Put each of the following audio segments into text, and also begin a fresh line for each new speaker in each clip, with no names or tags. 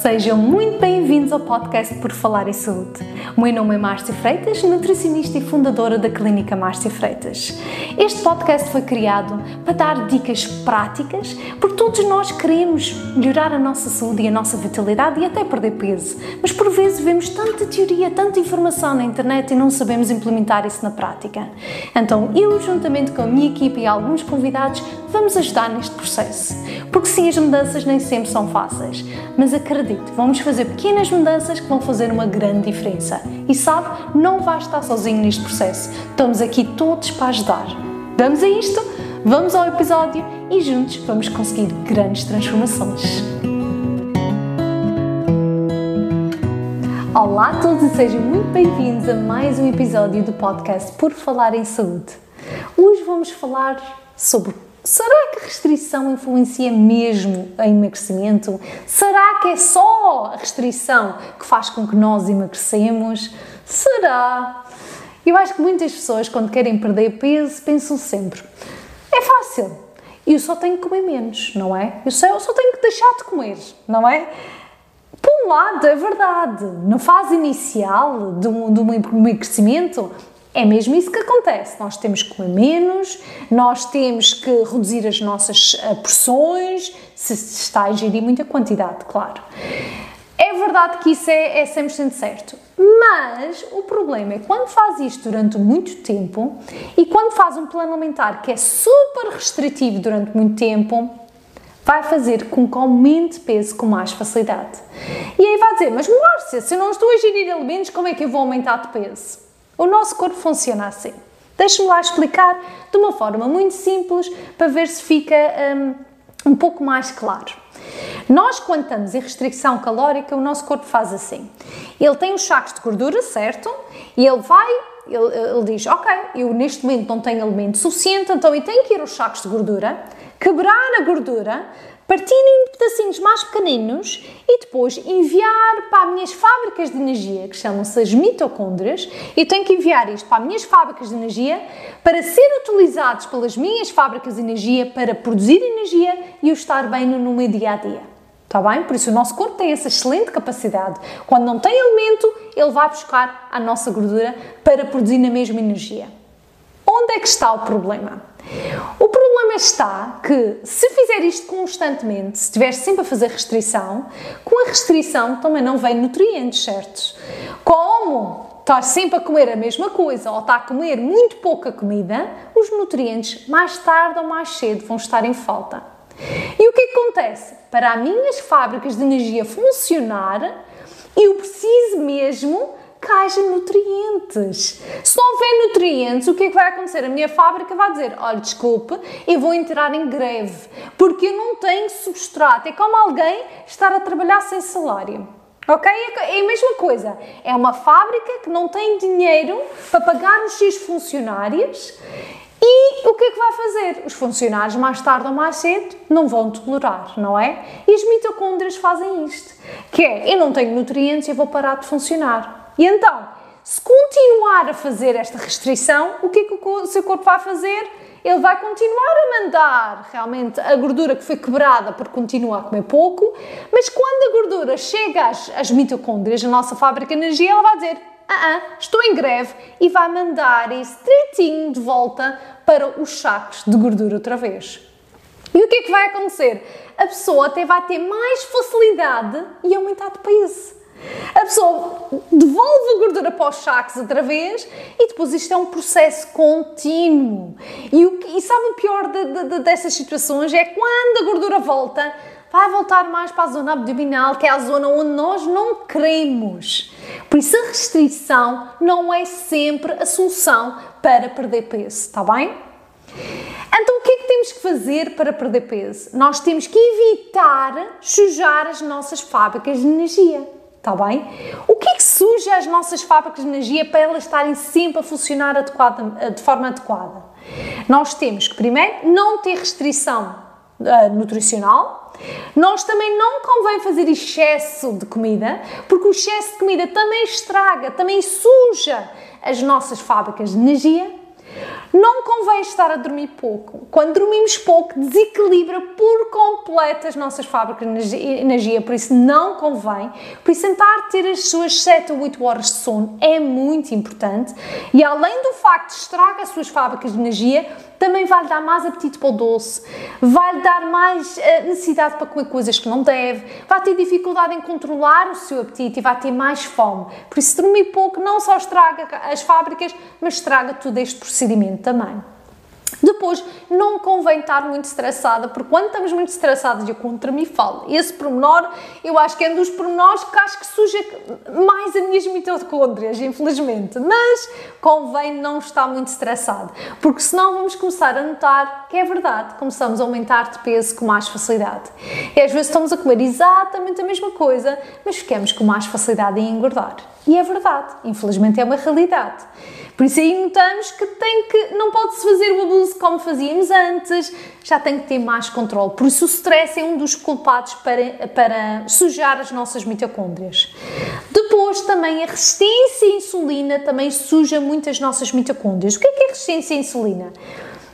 Sejam muito bem-vindos ao podcast Por Falar em Saúde. O meu nome é Márcia Freitas, nutricionista e fundadora da Clínica Márcia Freitas. Este podcast foi criado para dar dicas práticas, porque todos nós queremos melhorar a nossa saúde e a nossa vitalidade e até perder peso. Mas por vezes vemos tanta teoria, tanta informação na internet e não sabemos implementar isso na prática. Então eu, juntamente com a minha equipe e alguns convidados, vamos ajudar neste processo. Porque sim, as mudanças nem sempre são fáceis, mas vamos fazer pequenas mudanças que vão fazer uma grande diferença. E sabe, não vai estar sozinho neste processo. Estamos aqui todos para ajudar. Vamos a isto? Vamos ao episódio e juntos vamos conseguir grandes transformações. Olá a todos e sejam muito bem-vindos a mais um episódio do podcast Por Falar em Saúde. Hoje vamos falar sobre Será que a restrição influencia mesmo em emagrecimento? Será que é só a restrição que faz com que nós emagrecemos? Será? Eu acho que muitas pessoas, quando querem perder peso, pensam sempre: é fácil, eu só tenho que comer menos, não é? Eu só, eu só tenho que deixar de comer, não é? Por um lado, é verdade, na fase inicial de um, de um emagrecimento, é mesmo isso que acontece. Nós temos que comer menos, nós temos que reduzir as nossas eh, porções, se está a ingerir muita quantidade, claro. É verdade que isso é, é 100% certo, mas o problema é quando faz isto durante muito tempo e quando faz um plano alimentar que é super restritivo durante muito tempo, vai fazer com que aumente peso com mais facilidade. E aí vai dizer, mas Márcia, se eu não estou a ingerir alimentos, como é que eu vou aumentar de peso? O nosso corpo funciona assim. Deixe-me lá explicar de uma forma muito simples para ver se fica um, um pouco mais claro. Nós, quando estamos em restrição calórica, o nosso corpo faz assim. Ele tem os sacos de gordura, certo? E ele vai, ele, ele diz: Ok, eu neste momento não tenho alimento suficiente, então eu tenho que ir aos sacos de gordura, quebrar a gordura, partir em pedacinhos mais pequeninos e depois enviar para as minhas fábricas de energia, que chamam-se as mitocôndrias. Eu tenho que enviar isto para as minhas fábricas de energia para ser utilizados pelas minhas fábricas de energia para produzir energia e eu estar bem no meu dia a dia. Está bem? Por isso o nosso corpo tem essa excelente capacidade. Quando não tem alimento, ele vai buscar a nossa gordura para produzir na mesma energia. Onde é que está o problema? O problema está que, se fizer isto constantemente, se estiver sempre a fazer restrição, com a restrição também não vem nutrientes certos. Como está sempre a comer a mesma coisa ou está a comer muito pouca comida, os nutrientes mais tarde ou mais cedo vão estar em falta. E o que acontece? Para as minhas fábricas de energia funcionar, eu preciso mesmo que haja nutrientes. Se não houver nutrientes, o que é que vai acontecer? A minha fábrica vai dizer: olha, desculpe, eu vou entrar em greve porque eu não tenho substrato. É como alguém estar a trabalhar sem salário. Ok? É, é a mesma coisa. É uma fábrica que não tem dinheiro para pagar os seus funcionários e o que é que vai fazer? Os funcionários, mais tarde ou mais cedo, não vão tolerar, não é? E as mitocôndrias fazem isto, que é, eu não tenho nutrientes e vou parar de funcionar. E então, se continuar a fazer esta restrição, o que é que o seu corpo vai fazer? Ele vai continuar a mandar realmente a gordura que foi quebrada porque continua a comer pouco, mas quando a gordura chega às, às mitocôndrias, a nossa fábrica de energia, ela vai dizer: ah, ah, estou em greve e vai mandar esse tretinho de volta para os sacos de gordura outra vez. E o que é que vai acontecer? A pessoa até vai ter mais facilidade e aumentar de peso. A pessoa devolve a gordura para os sacos outra vez e depois isto é um processo contínuo. E, o que, e sabe o pior de, de, de, dessas situações? É quando a gordura volta, vai voltar mais para a zona abdominal, que é a zona onde nós não queremos. Por isso a restrição não é sempre a solução para perder peso, está bem? Então o que é que temos que fazer para perder peso? Nós temos que evitar sujar as nossas fábricas de energia. Está bem? O que é que suja as nossas fábricas de energia para elas estarem sempre a funcionar adequada, de forma adequada? Nós temos que, primeiro, não ter restrição uh, nutricional. Nós também não convém fazer excesso de comida, porque o excesso de comida também estraga, também suja as nossas fábricas de energia. Não convém estar a dormir pouco. Quando dormimos pouco, desequilibra por completo as nossas fábricas de energia, por isso não convém. Por isso, tentar ter as suas 7 ou 8 horas de sono é muito importante e, além do facto de estragar as suas fábricas de energia, também vai-lhe dar mais apetite para o doce, vai-lhe dar mais uh, necessidade para comer coisas que não deve, vai ter dificuldade em controlar o seu apetite e vai ter mais fome. Por isso, dormir pouco não só estraga as fábricas, mas estraga todo este procedimento também. Depois, não convém estar muito estressada, porque quando estamos muito estressados, eu contra mim falo, esse pormenor, eu acho que é um dos pormenores que acho que suja mais as minhas mitocôndrias, infelizmente. Mas convém não estar muito estressado, porque senão vamos começar a notar que é verdade, começamos a aumentar de peso com mais facilidade. E às vezes estamos a comer exatamente a mesma coisa, mas ficamos com mais facilidade em engordar. E é verdade, infelizmente é uma realidade. Por isso aí notamos que tem que não pode-se fazer o abuso como fazíamos antes, já tem que ter mais controle. Por isso o stress é um dos culpados para, para sujar as nossas mitocôndrias. Depois também a resistência à insulina também suja muito as nossas mitocôndrias. O que é, que é resistência à insulina?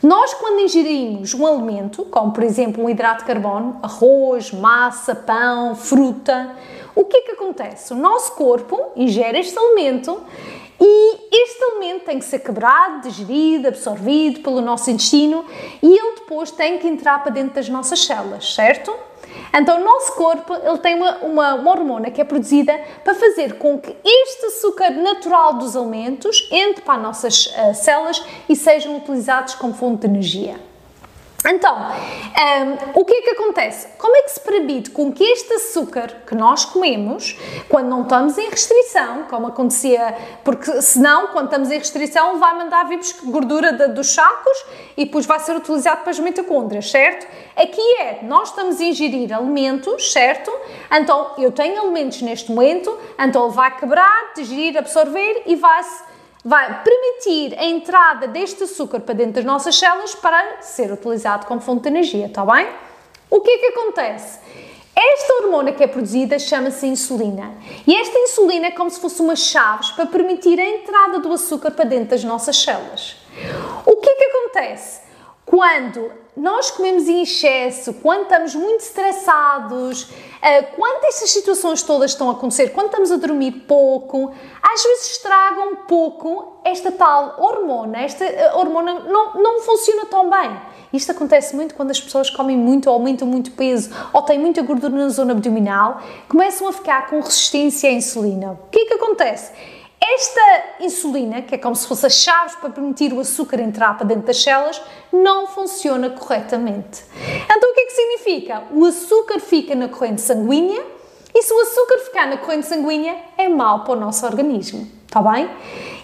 Nós, quando ingerimos um alimento, como por exemplo um hidrato de carbono, arroz, massa, pão, fruta, o que é que acontece? O nosso corpo ingere este alimento e este alimento tem que ser quebrado, digerido, absorvido pelo nosso intestino e ele depois tem que entrar para dentro das nossas células, certo? Então, o nosso corpo ele tem uma, uma, uma, hormona que é produzida para fazer com que este açúcar natural dos alimentos entre para as nossas uh, células e sejam utilizados como fonte de energia. Então, um, o que é que acontece? Como é que se permite com que este açúcar que nós comemos, quando não estamos em restrição, como acontecia, porque senão, quando estamos em restrição, vai mandar vir gordura de, dos sacos e depois vai ser utilizado para as mitocôndrias, certo? Aqui é, nós estamos a ingerir alimentos, certo? Então, eu tenho alimentos neste momento, então ele vai quebrar, digerir, absorver e vai-se vai permitir a entrada deste açúcar para dentro das nossas células para ser utilizado como fonte de energia, está bem? O que é que acontece? Esta hormona que é produzida chama-se insulina. E esta insulina é como se fosse umas chaves para permitir a entrada do açúcar para dentro das nossas células. O que é que acontece? Quando nós comemos em excesso, quando estamos muito estressados, eh, quando estas situações todas estão a acontecer, quando estamos a dormir pouco, às vezes estraga um pouco esta tal hormona. Esta eh, hormona não, não funciona tão bem. Isto acontece muito quando as pessoas comem muito ou aumentam muito peso ou têm muita gordura na zona abdominal, começam a ficar com resistência à insulina. O que é que acontece? Esta insulina, que é como se fosse as chaves para permitir o açúcar entrar para dentro das células, não funciona corretamente. Então o que é que significa? O açúcar fica na corrente sanguínea e se o açúcar ficar na corrente sanguínea é mau para o nosso organismo, está bem?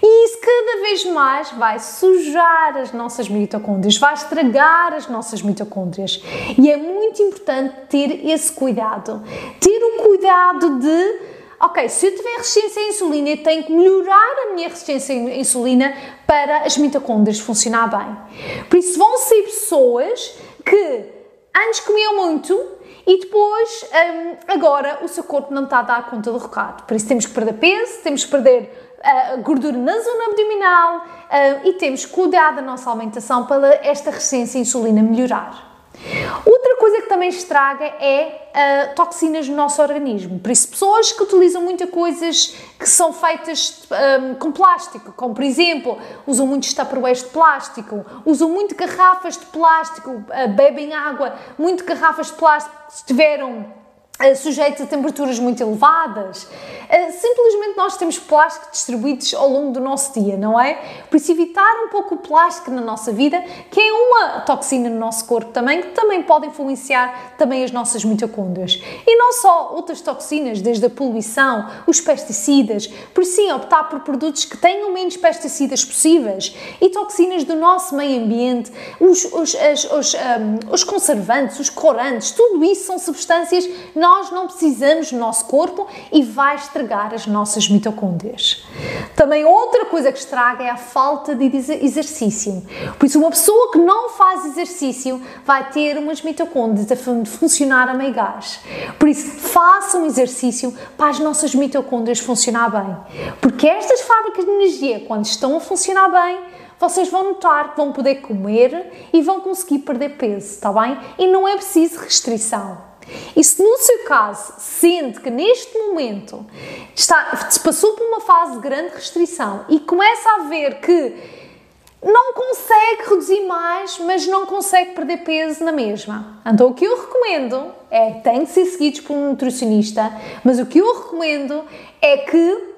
E isso cada vez mais vai sujar as nossas mitocôndrias, vai estragar as nossas mitocôndrias. E é muito importante ter esse cuidado. Ter o cuidado de ok, se eu tiver resistência à insulina, eu tenho que melhorar a minha resistência à insulina para as mitocôndrias funcionar bem. Por isso, vão ser pessoas que antes comiam muito e depois, um, agora, o seu corpo não está a dar conta do recado. Por isso, temos que perder peso, temos que perder uh, gordura na zona abdominal uh, e temos que cuidar da nossa alimentação para esta resistência à insulina melhorar. Outra coisa que também estraga é uh, toxinas no nosso organismo. Por isso, pessoas que utilizam muitas coisas que são feitas um, com plástico, como por exemplo, usam muitos taparoeiros de plástico, usam muito garrafas de plástico, uh, bebem água, muito garrafas de plástico que estiveram uh, sujeitos a temperaturas muito elevadas. Uh, simplesmente nós temos plástico distribuídos ao longo do nosso dia, não é? Por isso, evitar um pouco o plástico na nossa vida, que é uma toxina no nosso corpo também, que também pode influenciar também as nossas mitocôndrias. E não só outras toxinas, desde a poluição, os pesticidas, por sim, optar por produtos que tenham menos pesticidas possíveis e toxinas do nosso meio ambiente, os, os, os, os, um, os conservantes, os corantes, tudo isso são substâncias nós não precisamos no nosso corpo e vai estragar as nossas mitocôndrias. Também outra coisa que estraga é a falta de exercício. Por isso, uma pessoa que não faz exercício vai ter umas mitocôndrias a funcionar a meio gás. Por isso, façam exercício para as nossas mitocôndrias funcionar bem. Porque estas fábricas de energia, quando estão a funcionar bem, vocês vão notar que vão poder comer e vão conseguir perder peso, está bem? E não é preciso restrição. E se no seu caso sente que neste momento está, passou por uma fase de grande restrição e começa a ver que não consegue reduzir mais, mas não consegue perder peso na mesma. Então o que eu recomendo é, tem que ser seguidos por um nutricionista, mas o que eu recomendo é que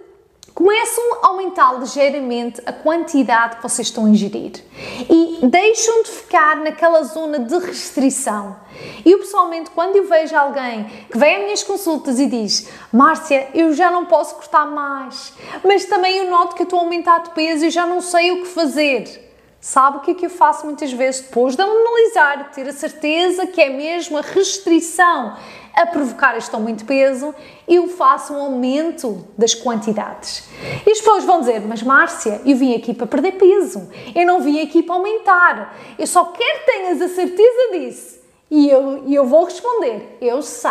começam a aumentar ligeiramente a quantidade que vocês estão a ingerir e deixam de ficar naquela zona de restrição. Eu pessoalmente, quando eu vejo alguém que vem às minhas consultas e diz Márcia, eu já não posso cortar mais, mas também eu noto que eu estou a aumentar de peso e já não sei o que fazer. Sabe o que é que eu faço muitas vezes depois de analisar, ter a certeza que é mesmo a restrição a provocar este aumento de peso, eu faço um aumento das quantidades. E as pessoas vão dizer, mas Márcia, eu vim aqui para perder peso, eu não vim aqui para aumentar, eu só quero que tenhas a certeza disso. E eu, eu vou responder, eu sei.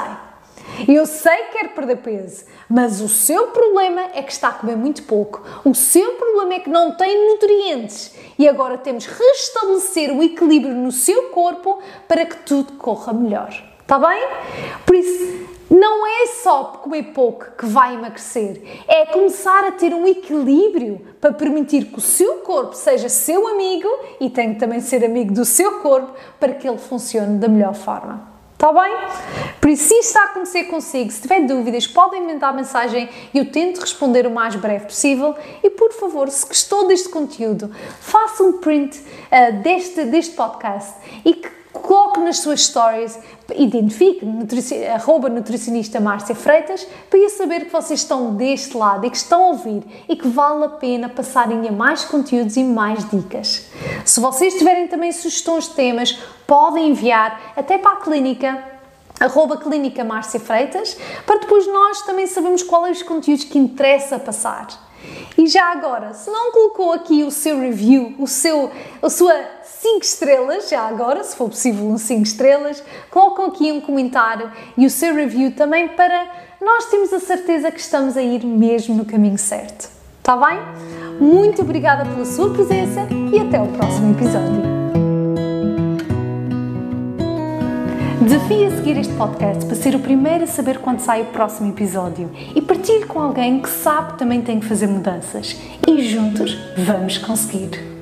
Eu sei que quer perder peso, mas o seu problema é que está a comer muito pouco. O seu problema é que não tem nutrientes. E agora temos que restabelecer o equilíbrio no seu corpo para que tudo corra melhor. Está bem? Por isso, não é só comer pouco que vai emagrecer, é começar a ter um equilíbrio para permitir que o seu corpo seja seu amigo e tem que também ser amigo do seu corpo para que ele funcione da melhor forma. Está bem? Por isso, se está a acontecer consigo, se tiver dúvidas, podem mandar mensagem e eu tento responder o mais breve possível. E por favor, se gostou deste conteúdo, faça um print uh, deste, deste podcast e que coloque nas suas stories, identifique nutrici nutricionista Márcia Freitas para eu saber que vocês estão deste lado e que estão a ouvir e que vale a pena passarem a mais conteúdos e mais dicas. Se vocês tiverem também sugestões de temas, podem enviar até para a clínica arroba clínica Márcia Freitas para depois nós também sabermos quais os conteúdos que interessa passar. E já agora, se não colocou aqui o seu review, o seu, a sua 5 estrelas, já agora, se for possível um 5 estrelas, colocam aqui um comentário e o seu review também para nós termos a certeza que estamos a ir mesmo no caminho certo. Está bem? Muito obrigada pela sua presença e até o próximo episódio. Desafie a seguir este podcast para ser o primeiro a saber quando sai o próximo episódio e partilhe com alguém que sabe que também tem que fazer mudanças. E juntos vamos conseguir!